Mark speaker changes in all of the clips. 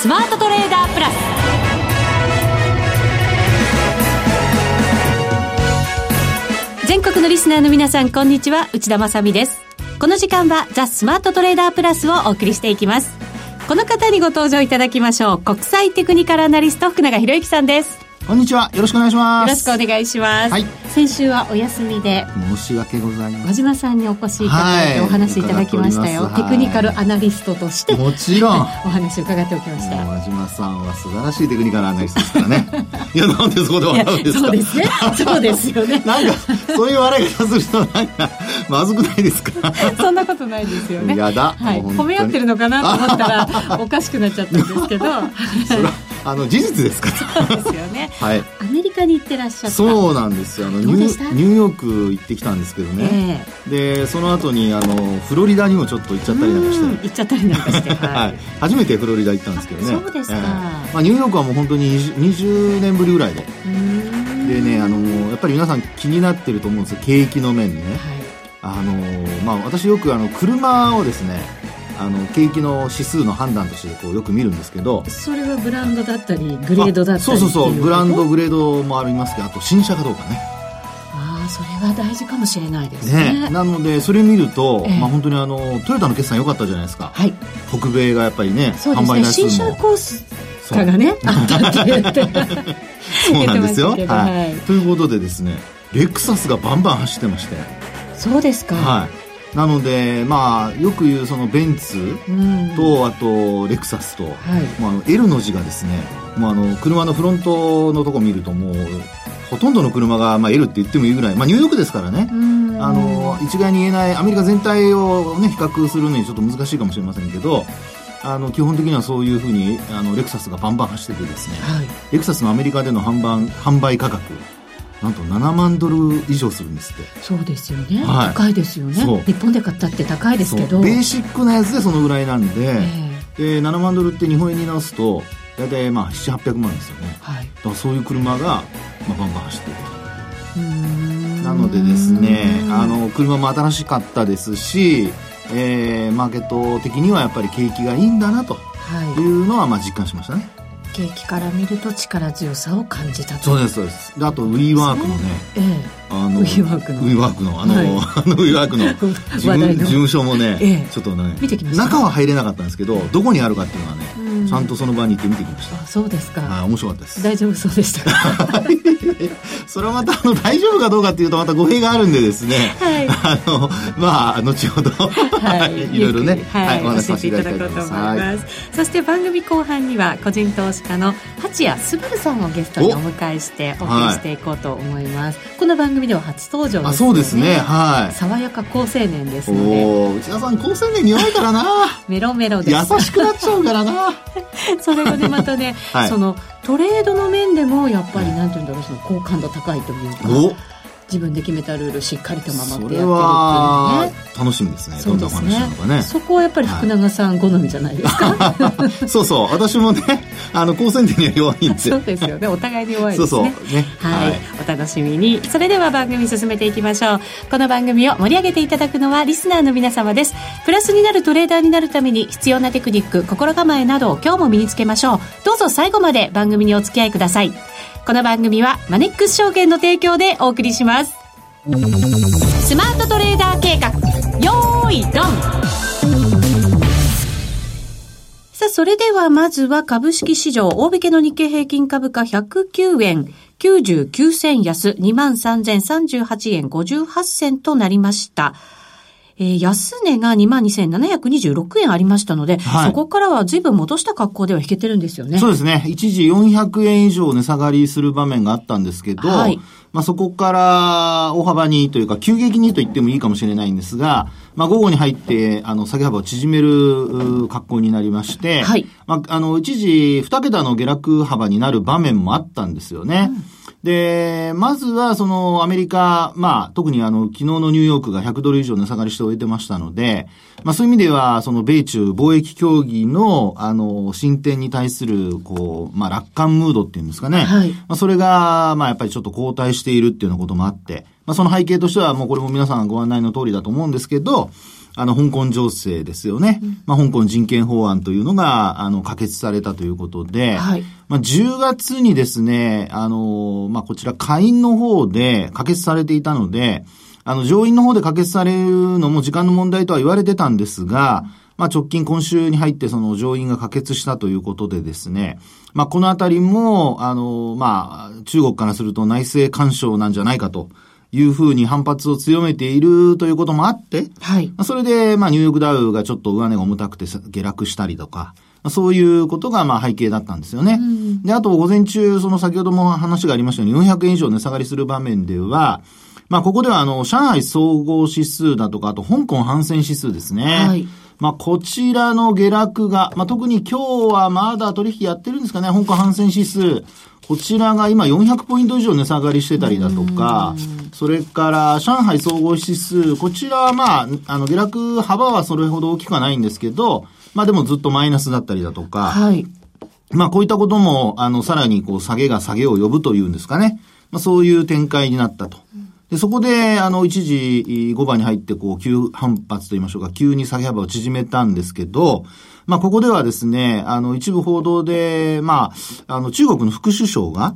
Speaker 1: スマートトレーダープラス。全国のリスナーの皆さんこんにちは。内田まさです。この時間はザ・スマートトレーダープラスをお送りしていきます。この方にご登場いただきましょう。国際テクニカルアナリスト福永博之さんです。
Speaker 2: こんにちは。よろしくお願いします。
Speaker 1: よろしくお願いします。はい、先週はお休みで。
Speaker 2: 申し訳ございません。
Speaker 1: 和島さんにお越しいただいてお話いただきましたよ。はい、テクニカルアナリストとして。
Speaker 2: もちろん。お
Speaker 1: 話を伺っておきました。
Speaker 2: 和島さんは素晴らしいテクニカルアナリストですからね。いや、なんでそこで笑うんですか
Speaker 1: そうですね。そうですよね。
Speaker 2: なんか、そういう笑い方する人なんか、まずくないですか？
Speaker 1: そんなことないですよね。
Speaker 2: やだ。
Speaker 1: はい。褒め合ってるのかなと思ったら、おかしくなっちゃったんですけど。
Speaker 2: それは、あの、事実ですか
Speaker 1: ら。そうですよね。はい。アメリカに行ってらっしゃった
Speaker 2: そうなんですよあのニューヨーク行ってきたんですけどね、えー、でその後にあのフロリダにもちょっと行っちゃったりなんかして。
Speaker 1: 行っちゃったりなんかして、はい、
Speaker 2: 初めてフロリダ行ったんですけどね。
Speaker 1: そうですか、えー、
Speaker 2: まあ、ニューヨークはもう本当に 20, 20年ぶりぐらいで。でねあのやっぱり皆さん気になってると思うんですよ景気の面ね、はい、あのまあ、私よくあの車をですねあの景気の指数の判断としてこうよく見るんですけど。
Speaker 1: それはブランドだったりグレードだったり
Speaker 2: そうそうそう。ブランドグレードもありますけどあと新車かどうかね
Speaker 1: それは大事かもしれないですね、ね、
Speaker 2: なのでそれ見ると、えー、まあ本当にあのトヨタの決算良かったじゃないですか、
Speaker 1: はい、
Speaker 2: 北米がやっぱりね
Speaker 1: そうですね。新車コースがねあったって言って。
Speaker 2: そうなんですよ、はい、はい、ということでですねレクサスがバンバン走ってまして。
Speaker 1: そうですか。
Speaker 2: はい。なので、まあ、よく言うそのベンツと、あとレクサスと、はい、まあ、L の字がですね、まあ、あの車のフロントのとこ見るともうほとんどの車が、まあ、L って言ってもいいぐらい、まあ、ニューヨークですからね。あの一概に言えないアメリカ全体を、ね、比較するのにちょっと難しいかもしれませんけどあの基本的にはそういうふうにあのレクサスがバンバン走っててですね、はい、レクサスのアメリカでの販売販売価格なんと7万ドル以上するんですって。
Speaker 1: そうですよね、はい、高いですよね。日本で買ったって高いですけど。
Speaker 2: ベーシックなやつでそのぐらいなんで,、えー、で7万ドルって日本円に直すと大体まあ700800万ですよね、はい、だからそういう車が、まあ、バンバン走っているとなのでですねあの車も新しかったですし、えー、マーケット的にはやっぱり景気がいいんだなとい。うのはまあ実感しましたね、
Speaker 1: 景気から見ると力強さを感じたと。
Speaker 2: そうですそうです。であと WeWork のね、ええ、
Speaker 1: あの WeWork の。
Speaker 2: WeWork のあの、はい、あの WeWork の 事務事務所もね、ええ、ちょっとね
Speaker 1: 見てきました。
Speaker 2: 中は入れなかったんですけどどこにあるかっていうのはね、うん、ちゃんとその場に行って見てきました。
Speaker 1: そうですか。
Speaker 2: はい面白かったです。
Speaker 1: 大丈夫そうでしたか？
Speaker 2: それはまたあの大丈夫かどうかっていうとまた語弊があるんでですね、はい、あのまあ後ほど、はい、いろいろね、
Speaker 1: はい、お話しさせていただこうと思います、はい、そして番組後半には個人投資家の八谷卓さんをゲストにお迎えしてお送りしていこうと思います、この番組では初登場
Speaker 2: あそうですね。はい。
Speaker 1: 爽やか好青年ですので
Speaker 2: 内田さん好青年に弱いからな。
Speaker 1: メロメロで
Speaker 2: 優しくなっちゃうからな。
Speaker 1: それでまたね、はい、そのトレードの面でもやっぱりなんていうんだろうその好感度高いというか自分で決めたルールしっかりと守ってやってるっていうね。
Speaker 2: 楽しみですねそうですね。
Speaker 1: ね。そこはやっぱり福永さん好みじゃないですか、
Speaker 2: はい、そうそう。私もねあの高専点には弱いんで
Speaker 1: そうですよね。お互いに弱いですね。
Speaker 2: そうそう。ね。
Speaker 1: はい、はい、お楽しみに。それでは番組進めていきましょう。この番組を盛り上げていただくのはリスナーの皆様です。プラスになるトレーダーになるために必要なテクニック心構えなどを今日も身につけましょう。どうぞ最後まで番組にお付き合いくださいこの番組はマネックス証券の提供でお送りします。スマートトレーダー計画。よーいドン。さあ、それではまずは株式市場、大引けの日経平均株価109円99銭安23,038円58銭となりました。えー、安値が22,726円ありましたので、はい、そこからは随分戻した格好では引けてるんですよね。
Speaker 2: そうですね。一時400円以上値下がりする場面があったんですけど、はい、まあそこから大幅にというか急激にと言ってもいいかもしれないんですが、まあ午後に入って、あの、下げ幅を縮める格好になりまして、はい。まあ、あの、一時二桁の下落幅になる場面もあったんですよね。うんで、まずはそのアメリカ、まあ特にあの昨日のニューヨークが100ドル以上値下がりして終えてましたので、まあそういう意味ではその米中貿易協議のあの進展に対するこう、まあ楽観ムードっていうんですかね。はい。まあそれがまあやっぱりちょっと後退しているっていうようなこともあって、まあその背景としてはもうこれも皆さんご案内の通りだと思うんですけど、あの、香港情勢ですよね。うん、まあ、香港人権法案というのが、あの、可決されたということで、はい、まあ、10月にですね、あの、まあ、こちら下院の方で可決されていたので、あの、上院の方で可決されるのも時間の問題とは言われてたんですが、まあ、直近今週に入ってその上院が可決したということでですね、まあ、このあたりも、あの、まあ、中国からすると内政干渉なんじゃないかと。いうふうに反発を強めているということもあって、はい。それで、まあ、ニューヨークダウがちょっと上値が重たくて下落したりとか、そういうことが、まあ、背景だったんですよね。で、あと、午前中、その先ほども話がありましたように、400円以上値下がりする場面では、まあ、ここでは、あの、上海総合指数だとか、あと、香港反戦指数ですね。はい。まあ、こちらの下落が、まあ、特に今日はまだ取引やってるんですかね、香港反戦指数。こちらが今400ポイント以上値下がりしてたりだとか、それから上海総合指数、こちらはまあ、あの下落幅はそれほど大きくはないんですけど、まあでもずっとマイナスだったりだとか、はい。まあこういったことも、あの、さらにこう下げが下げを呼ぶというんですかね。まあそういう展開になったと。で、そこで、あの、一時、5番に入って、こう、急反発と言いましょうか、急に下げ幅を縮めたんですけど、まあ、ここではですね、あの、一部報道で、まあ、あの、中国の副首相が、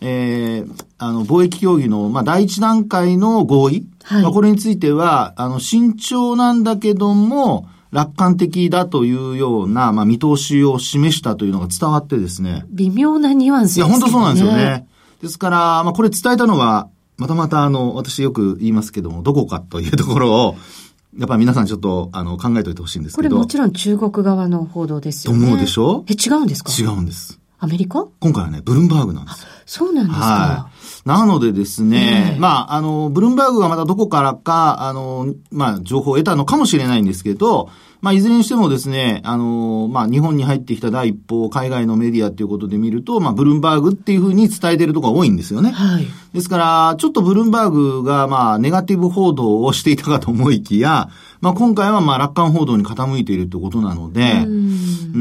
Speaker 2: えー、あの、貿易協議の、まあ、第一段階の合意、はい、まあ、これについては、あの、慎重なんだけども、楽観的だというような、まあ、見通しを示したというのが伝わってですね。
Speaker 1: 微妙なニュアンスですね。いや、
Speaker 2: 本当そうなんですよね。ですから、まあ、これ伝えたのは、またまたあの、私よく言いますけども、どこかというところを、やっぱり皆さんちょっと、あの、考えておいてほしいんですけど。
Speaker 1: これもちろん中国側の報道ですよね。
Speaker 2: と思うでしょ
Speaker 1: え、違うんですか？
Speaker 2: 違うんです。
Speaker 1: アメリカ？
Speaker 2: 今回はね、ブルンバーグなんです。
Speaker 1: そうなんですか。はい。
Speaker 2: なのでですね、えー、まあ、あの、ブルンバーグがまたどこからか、あの、まあ、情報を得たのかもしれないんですけど、まあ、いずれにしてもですね、あの、まあ、日本に入ってきた第一報を海外のメディアっていうことで見ると、まあ、ブルンバーグっていうふうに伝えてるところが多いんですよね。はい。ですから、ちょっとブルンバーグが、まあ、ネガティブ報道をしていたかと思いきや、まあ、今回はまあ楽観報道に傾いているということなので、う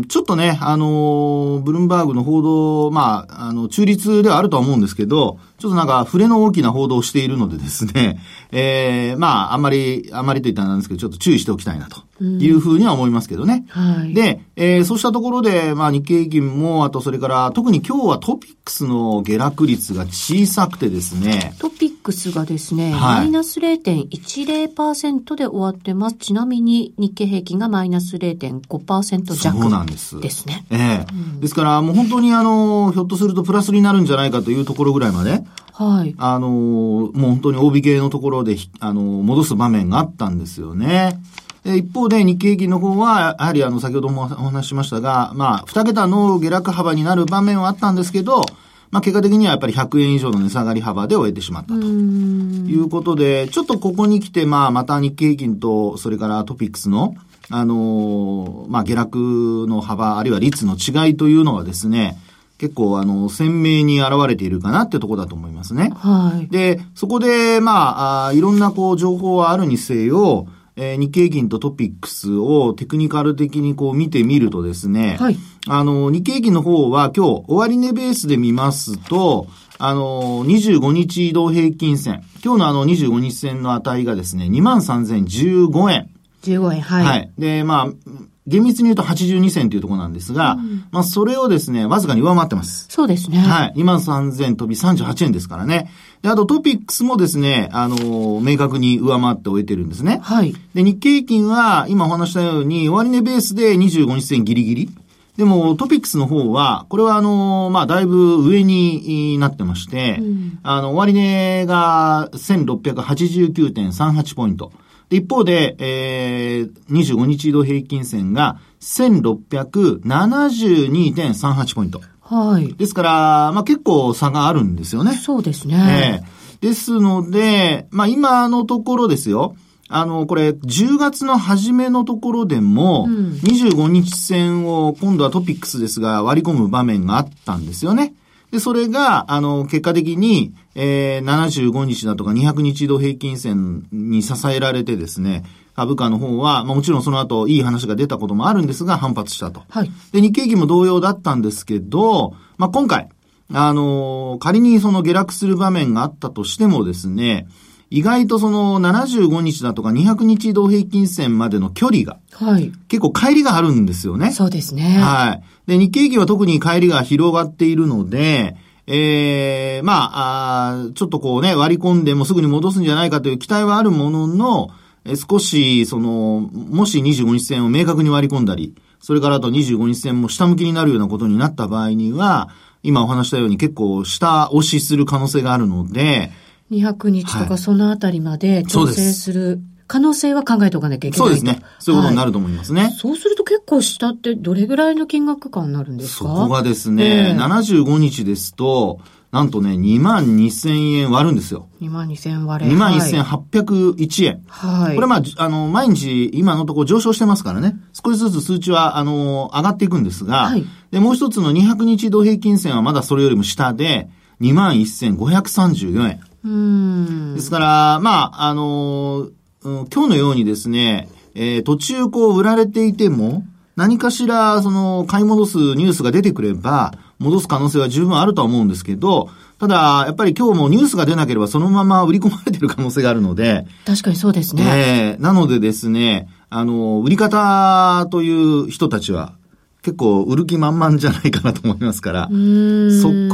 Speaker 2: ん、ちょっとね、あの、ブルンバーグの報道、まあ、あの、中立ではあるとは思うんですけど、ちょっとなんか、触れの大きな報道をしているのでですね、え えー、まあ、あんまり、あんまりと言ったらなんですけど、ちょっと注意しておきたいなというふうには思いますけどね。はい、で、えー、そうしたところで、まあ、日経平均も、あとそれから、特に今日はトピックスの下落率が小さくてですね。
Speaker 1: トピックスがですね、はい、マイナス0.10%で終わってます。ちなみに日経平均がマイナス0.5%弱そうなんです。ですね。
Speaker 2: ええーうん、ですから、もう本当にあの、ひょっとするとプラスになるんじゃないかというところぐらいまで、はい。あの、もう本当に帯系のところで、あの、戻す場面があったんですよね。一方で日経平均の方は、やはりあの、先ほどもお話ししましたが、まあ、二桁の下落幅になる場面はあったんですけど、まあ、結果的にはやっぱり100円以上の値下がり幅で終えてしまったということで、ちょっとここに来て、まあ、また日経平均と、それからトピックスの、あのー、まあ、下落の幅、あるいは率の違いというのはですね、結構、あの、鮮明に現れているかなってとこだと思いますね。はい。で、そこで、まあ、あいろんな、こう、情報はあるにせよ、えー、日経平均とトピックスをテクニカル的にこう見てみるとですね、はい。あの、日経平均の方は今日、終値ベースで見ますと、あの、25日移動平均線。今日のあの25日線の値がですね、23,015円。
Speaker 1: 15円、はい。はい。
Speaker 2: で、まあ、厳密に言うと82銭というところなんですが、うん、まあ、それをですね、わずかに上回ってます。
Speaker 1: そうですね。
Speaker 2: はい。23,000飛び38円ですからね。で、あとトピックスもですね、あのー、明確に上回って終えてるんですね。はい。で、日経平均は、今お話したように、終値ベースで25日線ギリギリ。でも、トピックスの方は、これはあの、まあ、だいぶ上になってまして、うん、あの、終値が1689.38ポイント。一方で、えー、25日移動平均線が1672.38ポイント。はい。ですから、まあ、結構差があるんですよね。
Speaker 1: そうですね。
Speaker 2: えー、ですので、まあ、今のところですよ。あの、これ、10月の初めのところでも、25日線を今度はトピックスですが割り込む場面があったんですよね。で、それが、あの、結果的に、えー、75日だとか200日移動平均線に支えられてですね、株価の方は、まあもちろんその後いい話が出たこともあるんですが、反発したと。はい。で、日経平均も同様だったんですけど、まあ今回、あのー、仮にその下落する場面があったとしてもですね、意外とその75日だとか200日移動平均線までの距離が、はい。結構帰りがあるんですよね。
Speaker 1: そうですね。
Speaker 2: はい。で、日経平均は特に帰りが広がっているので、ええー、まああ、ちょっとこうね、割り込んでもすぐに戻すんじゃないかという期待はあるものの、え少し、その、もし25日線を明確に割り込んだり、それからあと25日線も下向きになるようなことになった場合には、今お話したように結構下押しする可能性があるので、
Speaker 1: 200日とかそのあたりまで調整する可能性は考えておかなきゃいけない
Speaker 2: そうですね。そういうことになると思いますね。はい、
Speaker 1: そうすると結構下ってどれぐらいの金額感になるんですか？
Speaker 2: そこがですね、えー、75日ですと、なんとね、2万2000円割るんですよ。
Speaker 1: 2万2000円割れ。
Speaker 2: 2万1801円。はい。これまあ、あの、毎日今のところ上昇してますからね。少しずつ数値は、あの、上がっていくんですが、はい。で、もう一つの200日移動平均線はまだそれよりも下で、2万1534円。うん。ですから、まあ、あの、今日のようにですね、えー、途中こう売られていても、何かしら、その、買い戻すニュースが出てくれば、戻す可能性は十分あるとは思うんですけど、ただ、やっぱり今日もニュースが出なければそのまま売り込まれてる可能性があるので。
Speaker 1: 確かにそうですね。
Speaker 2: ええー、なのでですね、あの、売り方という人たちは、結構売る気満々じゃないかなと思いますから、そ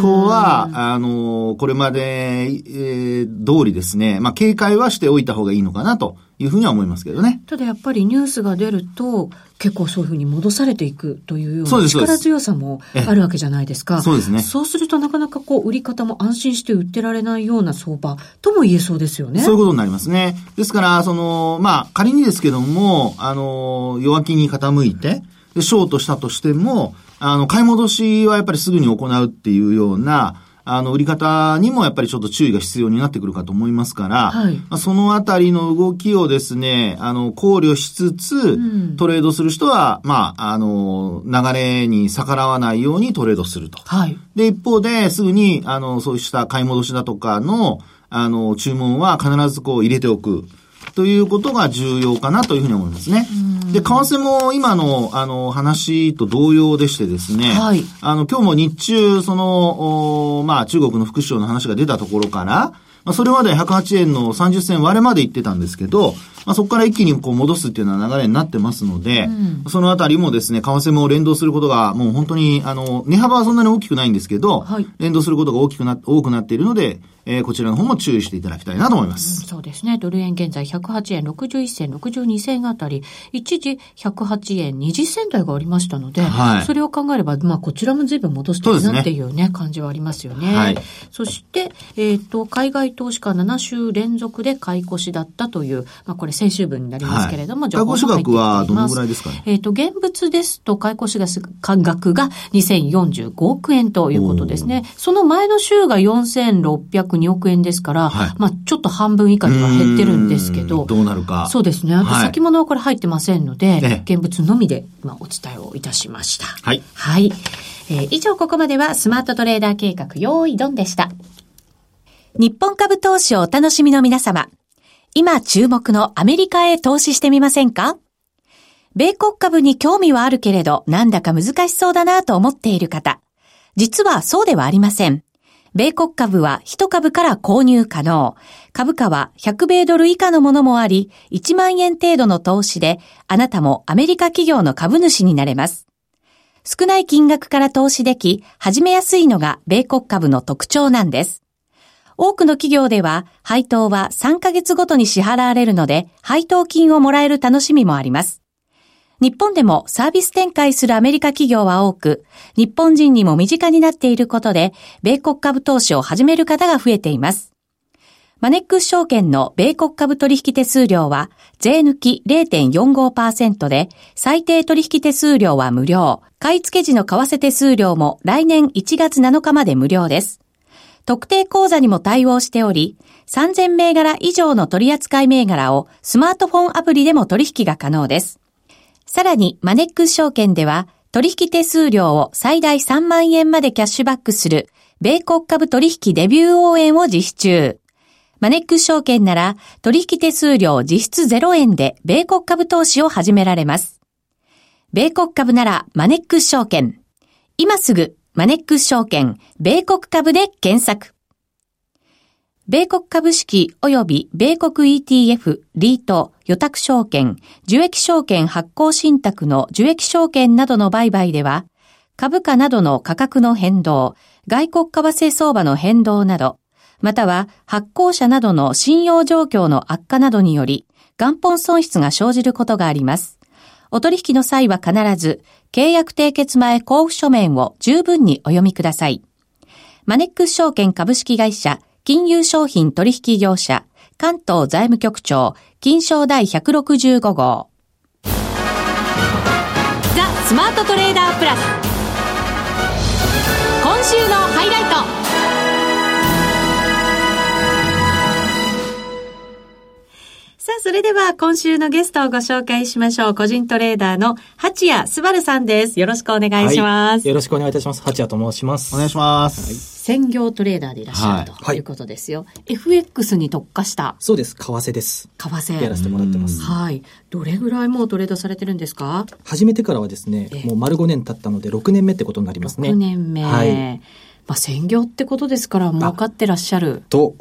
Speaker 2: こは、あの、これまで、えー、通りですね、まあ、警戒はしておいた方がいいのかなというふうには思いますけどね。
Speaker 1: ただやっぱりニュースが出ると、結構そういうふうに戻されていくというような力強さもあるわけじゃないですか。
Speaker 2: そうですね。
Speaker 1: そうするとなかなかこう、売り方も安心して売ってられないような相場とも言えそうですよね。
Speaker 2: そういうことになりますね。ですから、その、まあ、仮にですけども、あの、弱気に傾いて、で、ショートしたとしても、あの、買い戻しはやっぱりすぐに行うっていうような、あの、売り方にもやっぱりちょっと注意が必要になってくるかと思いますから、はい、まあ、そのあたりの動きをですね、あの、考慮しつつ、うん、トレードする人は、まあ、あの、流れに逆らわないようにトレードすると。はい。で、一方で、すぐに、あの、そうした買い戻しだとかの、あの、注文は必ずこう入れておく。ということが重要かなというふうに思いますね。で、為替も今の、あの、話と同様でしてですね、はい、あの、今日も日中、その、まあ、中国の副首相の話が出たところから、まあ、それまで108円の30銭割れまで行ってたんですけど、まあ、そこから一気にこう戻すっていうような流れになってますので、うん、そのあたりもですね、為替も連動することが、もう本当に、あの、値幅はそんなに大きくないんですけど、はい、連動することが大きくな、多くなっているので、えー、こちらの方も注意していただきたいなと思います。
Speaker 1: うん、そうですね。ドル円現在108円61銭、62銭あたり、一時108円20銭台がありましたので、はい、それを考えれば、まあ、こちらも随分戻してるなっていうね、ね感じはありますよね。はい、そして、えっ、ー、と、海外投資家7週連続で買い越しだったという、まあ、これ先週分になりますけれども、はい、
Speaker 2: 情報買い越し額はどのぐらいですか？ね
Speaker 1: えっ、ー、と、現物ですと、買い越し額が2045億円ということですね。その前の週が4600 2億円ですから、はい、まあちょっと半分以下には減ってるんですけど、
Speaker 2: どうなるか。
Speaker 1: そうですね。あと先物はこれ入ってませんので、はい、現物のみで、まあ、お伝えをいたしました。
Speaker 2: はい。
Speaker 1: はい。えー、以上ここまではスマートトレーダー計画用意ドンでした。日本株投資をお楽しみの皆様。今注目のアメリカへ投資してみませんか？米国株に興味はあるけれど、なんだか難しそうだなと思っている方。実はそうではありません。米国株は1株から購入可能。株価は100米ドル以下のものもあり、1万円程度の投資で、あなたもアメリカ企業の株主になれます。少ない金額から投資でき、始めやすいのが米国株の特徴なんです。多くの企業では、配当は3ヶ月ごとに支払われるので、配当金をもらえる楽しみもあります。日本でもサービス展開するアメリカ企業は多く、日本人にも身近になっていることで、米国株投資を始める方が増えています。マネックス証券の米国株取引手数料は、税抜き0.45%で、最低取引手数料は無料。買い付け時の為替手数料も来年1月7日まで無料です。特定口座にも対応しており、3000銘柄以上の取扱銘柄をスマートフォンアプリでも取引が可能です。さらに、マネックス証券では、取引手数料を最大3万円までキャッシュバックする、米国株取引デビュー応援を実施中。マネックス証券なら、取引手数料実質0円で、米国株投資を始められます。米国株なら、マネックス証券。今すぐ、マネックス証券、米国株で検索。米国株式及び米国 ETF、リート、予託証券、受益証券発行信託の受益証券などの売買では、株価などの価格の変動、外国為替相場の変動など、または発行者などの信用状況の悪化などにより、元本損失が生じることがあります。お取引の際は必ず、契約締結前交付書面を十分にお読みください。マネックス証券株式会社、金融商品取引業者、関東財務局長、金賞第165号。ザ・スマートトレーダープラス。今週のハイライト。あ、それでは今週のゲストをご紹介しましょう。個人トレーダーの八谷すばるさんです。よろしくお願いします、は
Speaker 3: い、よろしくお願いいたします。八谷と申します。
Speaker 2: お願いします。はい、
Speaker 1: 専業トレーダーでいらっしゃる、はい、ということですよ。FX に特化した。
Speaker 3: そうです。為替です。
Speaker 1: 為替。
Speaker 3: やらせてもらってます。
Speaker 1: はい。どれぐらいもうトレードされてるんですか？
Speaker 3: 始めてからはですね、もう丸5年経ったので6年目ってことになりますね。
Speaker 1: 6年目。はい。まあ、専業ってことですから、儲かってらっしゃる。
Speaker 3: と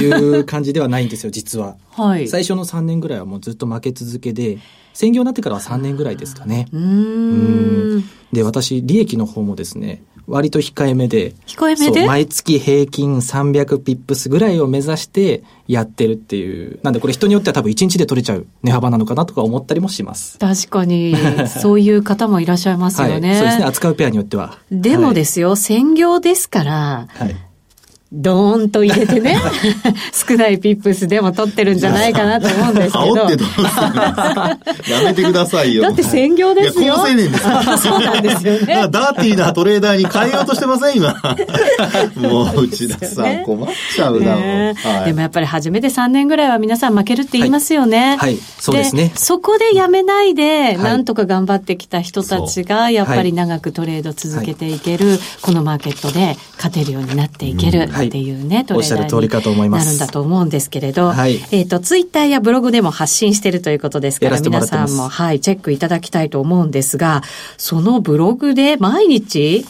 Speaker 3: いう感じではないんですよ、実は。はい。最初の3年ぐらいはもうずっと負け続けで、専業になってからは3年ぐらいですかね。うん。で、私、利益の方もですね、割と控えめで。
Speaker 1: 控えめで？
Speaker 3: 毎月平均300ピップスぐらいを目指してやってるっていう。なんでこれ人によっては多分1日で取れちゃう値幅なのかなとか思ったりもします。
Speaker 1: 確かに、そういう方もいらっしゃいますよね。
Speaker 3: はい、そうですね。扱うペアによっては。
Speaker 1: でもですよ、はい、専業ですから、はい、ドーンと入れてね、少ないピップスでも取ってるんじゃないかなと思うんですけど。煽ってどうする
Speaker 2: やめてくださいよ。
Speaker 1: だって専業ですよ。
Speaker 2: 高青年です
Speaker 1: そうなんですよね。
Speaker 2: ダーティーなトレーダーに変えようとしてません、今。もう内田さん、困っちゃうな、ね
Speaker 1: はい、でもやっぱり初めて3年ぐらいは皆さん負けるって言いますよね。
Speaker 3: はい、はい、そうですね。
Speaker 1: そこでやめないで、なんとか頑張ってきた人たちが、やっぱり長くトレード続けていける、このマーケットで勝てるようになっていける。っていうね、トレーダーになるんだと思うんですけれど、はい、えっ、ー、と、ツイッターやブログでも発信しているということですから、皆さんも、はい、チェックいただきたいと思うんですが、そのブログで毎日、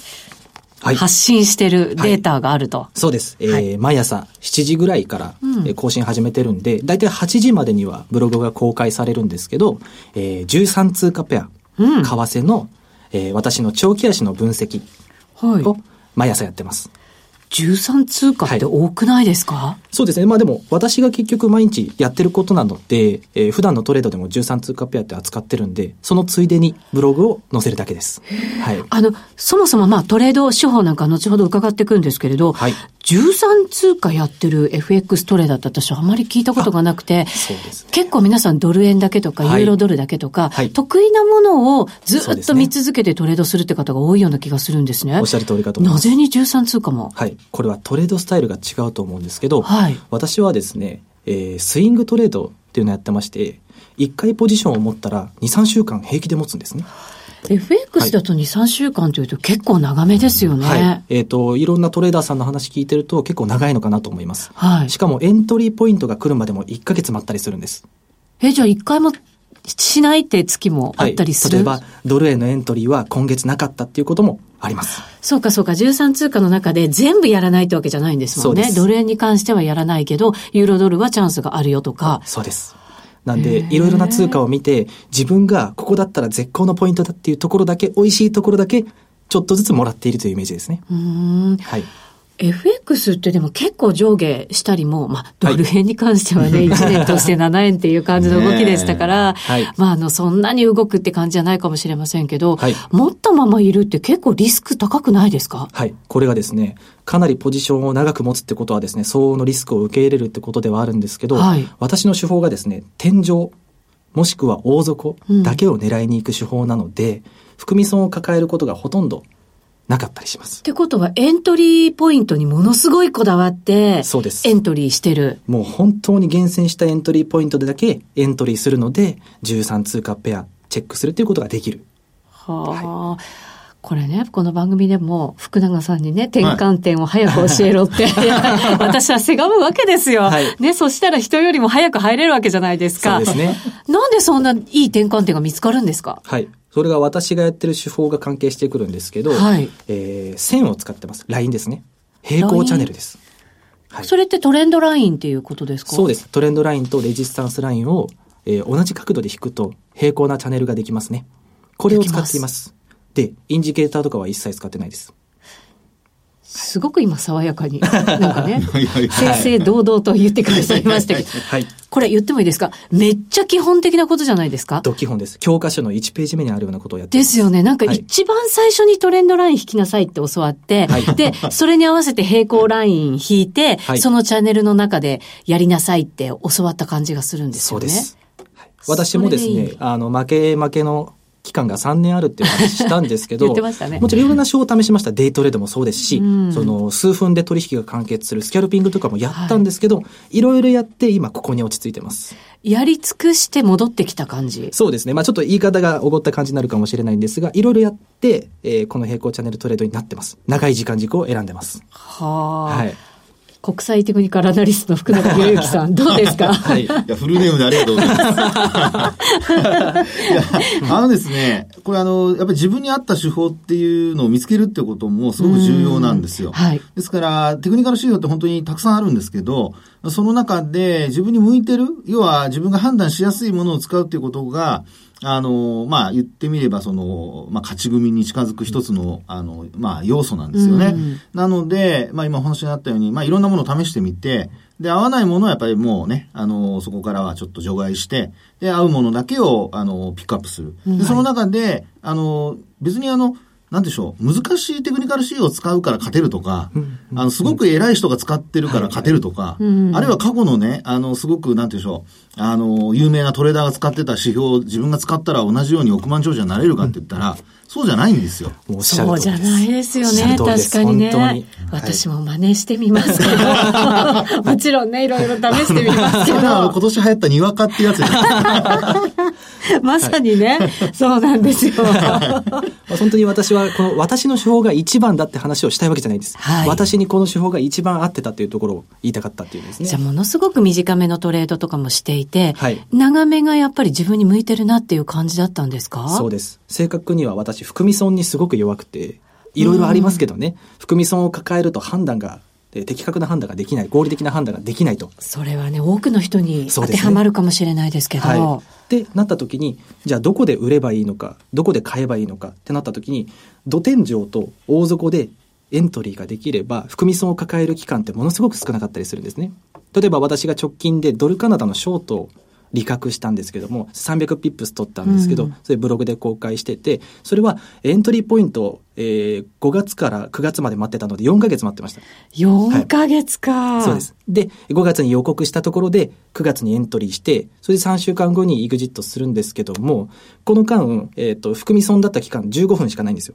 Speaker 1: 発信してるデータがあると。は
Speaker 3: い、そうです。えー、はい、毎朝7時ぐらいから、うん、更新始めてるんで、だいたい8時までにはブログが公開されるんですけど、えー、13通貨ペア、うん、為替の、えー、私の長期足の分析を毎朝やってます。
Speaker 1: 13通貨って多くないですか、はい、
Speaker 3: そうですね。まあでも、私が結局毎日やってることなので、えー、普段のトレードでも13通貨ペアって扱ってるんで、そのついでにブログを載せるだけです。
Speaker 1: はい。あの、そもそもまあトレード手法なんか後ほど伺っていくんですけれど、はい。13通貨やってる FX トレーダーって私あまり聞いたことがなくて、そうです、ね、結構皆さんドル円だけとか、ユーロドルだけとか、はい、得意なものをずっと見続けてトレードするって方が多いような気がするんですね。
Speaker 3: おっしゃる通りかと思います。
Speaker 1: なぜに13通貨も？
Speaker 3: はい。これはトレードスタイルが違うと思うんですけど、はい、私はですね、えー、スイングトレードっていうのをやってまして、1回ポジションを持ったら2、3週間平気で持つんですね。
Speaker 1: FX だと2、3週間というと結構長めですよね。はい。
Speaker 3: えっ、ー、と、いろんなトレーダーさんの話聞いてると結構長いのかなと思います。はい。しかもエントリーポイントが来るまでも1ヶ月待ったりするんです。
Speaker 1: え、じゃあ1回もしないって月もあったりする、
Speaker 3: はい、例えば、ドルへのエントリーは今月なかったっていうこともあります。
Speaker 1: そうかそうか、13通貨の中で全部やらないってわけじゃないんですもんね。ドル円に関してはやらないけど、ユーロドルはチャンスがあるよとか。
Speaker 3: そうです。なんで、いろいろな通貨を見て、自分がここだったら絶好のポイントだっていうところだけ、美味しいところだけ、ちょっとずつもらっているというイメージですね。
Speaker 1: はい。FX ってでも結構上下したりも、まあ、ドル円に関してはね、はい、1年として7円っていう感じの動きでしたから、はい、まあ、あの、そんなに動くって感じじゃないかもしれませんけど、はい、持ったままいるって結構リスク高くないですか？
Speaker 3: はい。これがですね、かなりポジションを長く持つってことはですね、相応のリスクを受け入れるってことではあるんですけど、はい、私の手法がですね、天井、もしくは大底だけを狙いに行く手法なので、うん、含み損を抱えることがほとんどなかったりします。
Speaker 1: ってことは、エントリーポイントにものすごいこだわって、そうです。エントリーしてる。
Speaker 3: もう本当に厳選したエントリーポイントでだけエントリーするので、13通貨ペアチェックするということができる。
Speaker 1: はあ。はいこれね、この番組でも福永さんにね、転換点を早く教えろって、はい、私はせがむわけですよ。はい、ね、そしたら人よりも早く入れるわけじゃないですか。
Speaker 3: そうですね。
Speaker 1: なんでそんないい転換点が見つかるんですか？
Speaker 3: はい。それが私がやってる手法が関係してくるんですけど、はい、えー、線を使ってます。ラインですね。平行チャンネルです。
Speaker 1: はい、それってトレンドラインっていうことですか？
Speaker 3: そうです。トレンドラインとレジスタンスラインを、えー、同じ角度で引くと平行なチャンネルができますね。これを使っています。でインジケーターとかは一切使ってないです。
Speaker 1: すごく今爽やかに、なんかね、正々堂々と言ってくださいましたけど、はい、これ言ってもいいですか？めっちゃ基本的なことじゃないですか？
Speaker 3: 基本です。教科書の1ページ目にあるようなことをやって。
Speaker 1: ですよね。なんか一番最初にトレンドライン引きなさいって教わって、はい、で、それに合わせて平行ライン引いて、はい、そのチャンネルの中でやりなさいって教わった感じがするんですよね。そうです。
Speaker 3: 私もですね、あの、負け負けの期間が3年あるっていう話したんですけど、
Speaker 1: ね、
Speaker 3: もちろんいろんな手法を試しました。デイトレードもそうですし、うん、その数分で取引が完結するスキャルピングとかもやったんですけど、はい、いろいろやって今ここに落ち着いてます。
Speaker 1: やり尽くして戻ってきた感じ
Speaker 3: そうですね。まあちょっと言い方がおごった感じになるかもしれないんですが、いろいろやって、えー、この平行チャンネルトレードになってます。長い時間軸を選んでます。
Speaker 1: はあ。はい。国際テクニカルアナリストの福永博之さん、どうですか？はい。い
Speaker 2: や、フルネームでありがとうございます。いや、あのですね、これあの、やっぱり自分に合った手法っていうのを見つけるってこともすごく重要なんですよ。はい。ですから、テクニカル指標って本当にたくさんあるんですけど、その中で自分に向いてる、要は自分が判断しやすいものを使うっていうことが、あの、まあ、言ってみれば、その、まあ、勝ち組に近づく一つの、あの、まあ、要素なんですよね。うん、なので、まあ、今お話にあったように、まあ、いろんなものを試してみて、で、合わないものはやっぱりもうね、あの、そこからはちょっと除外して、で、合うものだけを、あの、ピックアップする。で、その中で、あの、別にあの、なんでしょう、難しいテクニカル C を使うから勝てるとか、あの、すごく偉い人が使ってるから勝てるとか、あるいは過去のね、あの、すごく、なんてでしょう、あの、有名なトレーダーが使ってた指標を自分が使ったら同じように億万長者になれるかって言ったら、そうじゃないんですよ。
Speaker 1: そうじゃないですよね。確かにね。私も真似してみますけど。もちろんね、いろいろ試してみますけど。今
Speaker 2: 年流行ったにわかってやつ
Speaker 1: まさにね、そうなんですよ。
Speaker 3: 本当に私は、この私の手法が一番だって話をしたいわけじゃないです。はい、私にこの手法が一番合ってたっていうところを言いたかったっていうですね。
Speaker 1: じゃあものすごく短めのトレードとかもしていて、はい、長めがやっぱり自分に向いてるなっていう感じだったんですか？
Speaker 3: そうです。正確には私、含み損にすごく弱くて、いろいろありますけどね、含み損を抱えると判断がで的確な判断ができない、合理的な判断ができないと。
Speaker 1: それはね、多くの人に当てはまるかもしれないですけど。ねは
Speaker 3: い、ってなった時に、じゃあどこで売ればいいのか、どこで買えばいいのかってなった時に、土天井と大底でエントリーができれば、含み損を抱える期間ってものすごく少なかったりするんですね。例えば私が直近でドルカナダのショートを利確したんですけども、300ピップス取ったんですけど、うん、それブログで公開してて、それはエントリーポイントを、えー、5月から9月まで待ってたので、4ヶ月待ってました。
Speaker 1: 4ヶ月か、
Speaker 3: はい、そうです。で、5月に予告したところで、9月にエントリーして、それで3週間後にエグジットするんですけども、この間、えっ、ー、と、含み損だった期間15分しかないんですよ。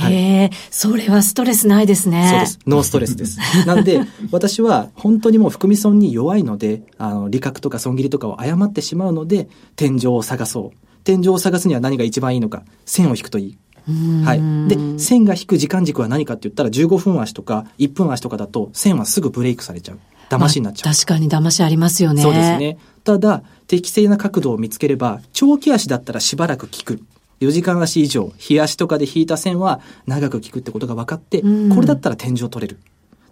Speaker 1: へえ、それはストレスないですね。
Speaker 3: そうです。ノーストレスです。なんで、私は本当にもう含み損に弱いので、あの、利確とか損切りとかを誤ってしまうので、天井を探そう。天井を探すには何が一番いいのか。線を引くといい。はい。で、線が引く時間軸は何かって言ったら15分足とか1分足とかだと線はすぐブレイクされちゃう。騙しになっちゃう。ま
Speaker 1: あ、確かに騙しありますよね。
Speaker 3: そうですね。ただ、適正な角度を見つければ、長期足だったらしばらく効く。4時間足以上、日足とかで引いた線は長く効くってことが分かって、これだったら天井取れる。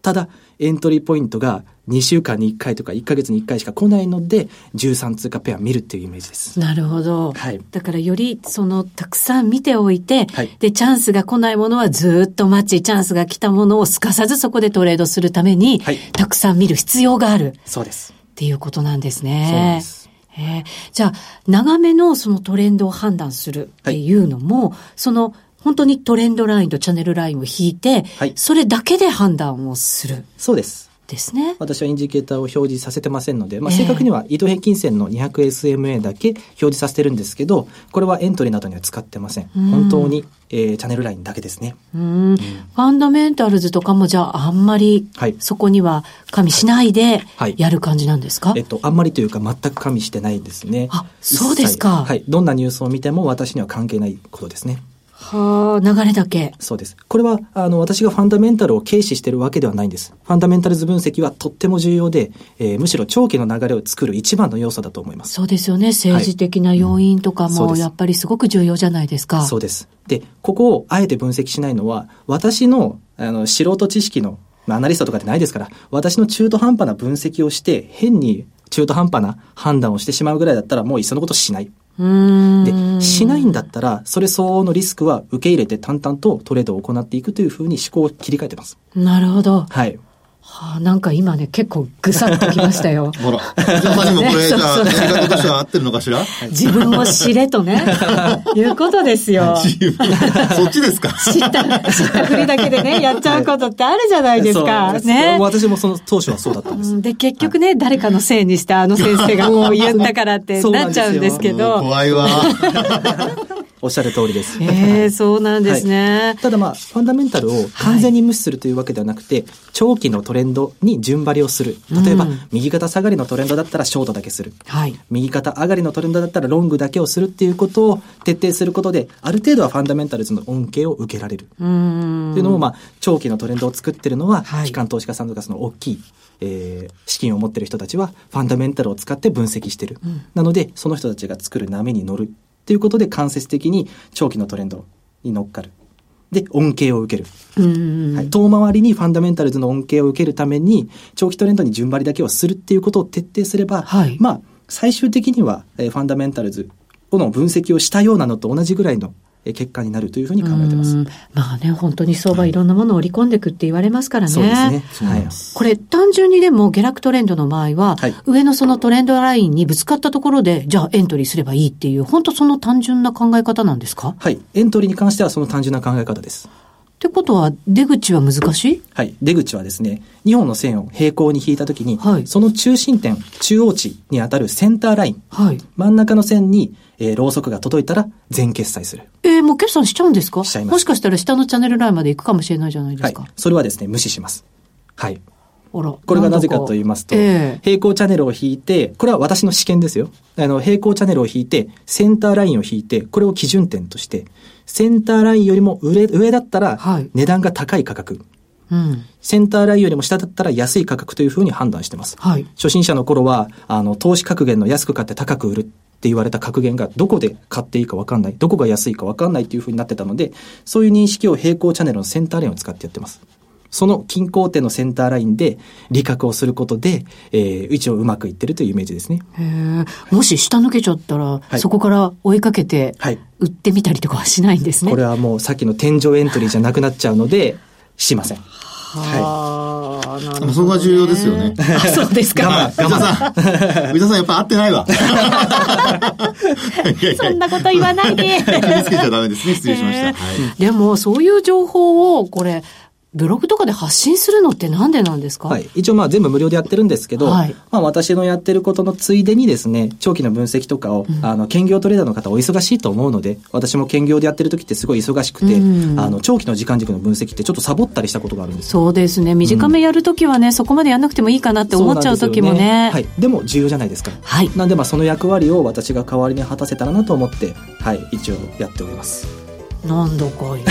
Speaker 3: ただ、エントリーポイントが2週間に1回とか1ヶ月に1回しか来ないので、13通貨ペア見るっていうイメージです。
Speaker 1: なるほど。はい。だからより、その、たくさん見ておいて、はい、で、チャンスが来ないものはずっと待ち、チャンスが来たものをすかさずそこでトレードするために、はい、たくさん見る必要がある。
Speaker 3: そうです。
Speaker 1: っていうことなんですね。そうです。えー、じゃあ、長めのそのトレンドを判断するっていうのも、はい、その、本当にトレンドラインとチャンネルラインを引いて、はい、それだけで判断をする。
Speaker 3: そうです。
Speaker 1: ですね。
Speaker 3: 私はインジケーターを表示させてませんので、まあ、正確には移動平均線の 200SMA だけ表示させてるんですけど、これはエントリーなどには使ってません。本当に、えー、チャンネルラインだけですね。
Speaker 1: うん。ファンダメンタルズとかもじゃああんまり、そこには加味しないでやる感じなんですか、はい、
Speaker 3: えっと、あんまりというか全く加味してないですね。
Speaker 1: あ、そうですか。
Speaker 3: はい。どんなニュースを見ても私には関係ないことですね。
Speaker 1: はあ、流れだけ。
Speaker 3: そうです。これは、あの、私がファンダメンタルを軽視してるわけではないんです。ファンダメンタルズ分析はとっても重要で、えー、むしろ長期の流れを作る一番の要素だと思います。
Speaker 1: そうですよね。政治的な要因とかも、やっぱりすごく重要じゃないですか。
Speaker 3: そうです。で、ここをあえて分析しないのは、私の、あの、素人知識のまあ、アナリストとかってないですから、私の中途半端な分析をして、変に中途半端な判断をしてしまうぐらいだったら、もういっそのことしない。で、しないんだったら、それ相応のリスクは受け入れて淡々とトレードを行っていくというふうに思考を切り替えてます。
Speaker 1: なるほど。
Speaker 3: はい。
Speaker 1: はあ、なんか今ね、結構ぐさっときましたよ。
Speaker 2: ほら。じゃあ、にもこれ、じゃあ、やり方としては合ってるのかしら？
Speaker 1: 自分を知れとね、いうことですよ。
Speaker 2: そっちですか？
Speaker 1: 知った、知ったふりだけでね、やっちゃうことってあるじゃないですか。ね。
Speaker 3: 私もその当初はそうだったんです。
Speaker 1: で、結局ね、誰かのせいにしてあの先生が もう言ったからってなっちゃうんですけど。
Speaker 2: 怖いわ。
Speaker 3: おっしゃる通りです。
Speaker 1: ええそうなんですね、
Speaker 3: はい、ただまあ、ファンダメンタルを完全に無視するというわけではなくて、はい、長期のトレンドに順張りをする。例えば、うん、右肩下がりのトレンドだったらショートだけする。はい、右肩上がりのトレンドだったらロングだけをするっていうことを徹底することで、ある程度はファンダメンタルズの恩恵を受けられる。うん。っていうのも、まあ、長期のトレンドを作ってるのは、はい、機関投資家さんとかその大きいえー、資金を持ってる人たちはファンダメンタルを使って分析してる、うん、なのでその人たちが作る波に乗るということで間接的に長期のトレンドに乗っかる。で、恩恵を受ける。はい、遠回りにファンダメンタルズの恩恵を受けるために、長期トレンドに順張りだけをするっていうことを徹底すれば、はい、まあ、最終的には、えー、ファンダメンタルズの分析をしたようなのと同じぐらいの結果になるというふうに考えてます。
Speaker 1: まあね、本当に相場いろんなものを織り込んでいくって言われますからね。そう
Speaker 3: ですね。
Speaker 1: はい。これ単純にでも下落トレンドの場合は、はい、上のそのトレンドラインにぶつかったところで、じゃあエントリーすればいいっていう、本当その単純な考え方なんですか？
Speaker 3: はい。エントリーに関してはその単純な考え方です。
Speaker 1: ってことは、出口は難しい？
Speaker 3: はい。出口はですね、2本の線を平行に引いたときに、はい、その中心点、中央値に当たるセンターライン、はい、真ん中の線に、えー、ろうそくが届いたら全決済する。
Speaker 1: えー、もう決済しちゃうんですか？
Speaker 3: しちゃいます。
Speaker 1: もしかしたら下のチャンネルラインまで行くかもしれないじゃないですか。
Speaker 3: はい。それはですね、無視します。はい。これがなぜかと言いますと、えー、平行チャンネルを引いて、これは私の試験ですよ。あの、平行チャンネルを引いて、センターラインを引いて、これを基準点として、センターラインよりも上、上だったら、値段が高い価格。はいうん、センターラインよりも下だったら安い価格というふうに判断してます。はい、初心者の頃は、あの、投資格言の安く買って高く売るって言われた格言がどこで買っていいか分かんない、どこが安いか分かんないっていうふうになってたので、そういう認識を平行チャンネルのセンターラインを使ってやってます。その均衡点のセンターラインで利確をすることで、えー、一応うまくいってるというイメージですね。
Speaker 1: もし下抜けちゃったら、はい、そこから追いかけて、売ってみたりとかはしないんですね。
Speaker 3: これはもうさっきの天井エントリーじゃなくなっちゃうので、しません。
Speaker 1: はあ、なるほ
Speaker 2: ど、そこが重要ですよね。
Speaker 1: あ、そうですか。
Speaker 2: 我慢、我慢。藤田さん、やっぱ合ってないわ。
Speaker 1: そんなこと言わないで。
Speaker 2: 見つけちゃダメですね。失礼しました。はい、
Speaker 1: でも、そういう情報を、これ、ブログとかで発信するのってなんでなんですか？
Speaker 3: はい。一応まあ全部無料でやってるんですけど、はい、まあ私のやってることのついでにですね、長期の分析とかを、うん、あの、兼業トレーダーの方お忙しいと思うので、私も兼業でやってる時ってすごい忙しくて、うん、あの、長期の時間軸の分析ってちょっとサボったりしたことがあるんです
Speaker 1: そうですね。短めやるときはね、うん、そこまでやらなくてもいいかなって思っちゃう時もね。ね
Speaker 3: はい。でも重要じゃないですか。はい。なんでまあその役割を私が代わりに果たせたらなと思って、はい、一応やっております。
Speaker 1: なんだかい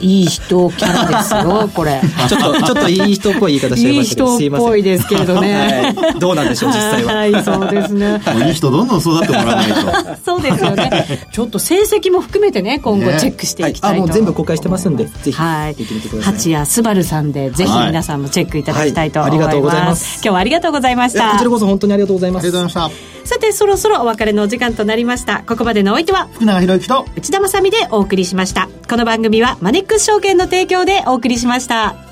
Speaker 1: い人キャラですよ、これ。
Speaker 3: ちょっと、ちょっといい人っぽい言い方しちゃいましたけど、
Speaker 1: いい人っぽいですけれどね。
Speaker 3: はい、どうなんでしょう、実際は。
Speaker 1: はい、そうですね。
Speaker 2: いい人どんどん育ってもらわないと。
Speaker 1: そうですよね。ちょっと成績も含めてね、今後チェックしていきたいと、ね、あ、も
Speaker 3: う全部公開してますんで、ぜひ、はい。見てみてください。
Speaker 1: 八谷すばるさんで、ぜひ皆さんもチェックいただきたいと思います。はい、ありがとうございます。今日はありがとうございました。
Speaker 3: こちらこそ本当にありがとうございます。
Speaker 2: ありがとうございました。
Speaker 1: さて、そろそろお別れのお時間となりました。ここまでのお相手は、
Speaker 2: 福永博之と
Speaker 1: 内田まさでお送りしました。この番組はマネックス証券の提供でお送りしました。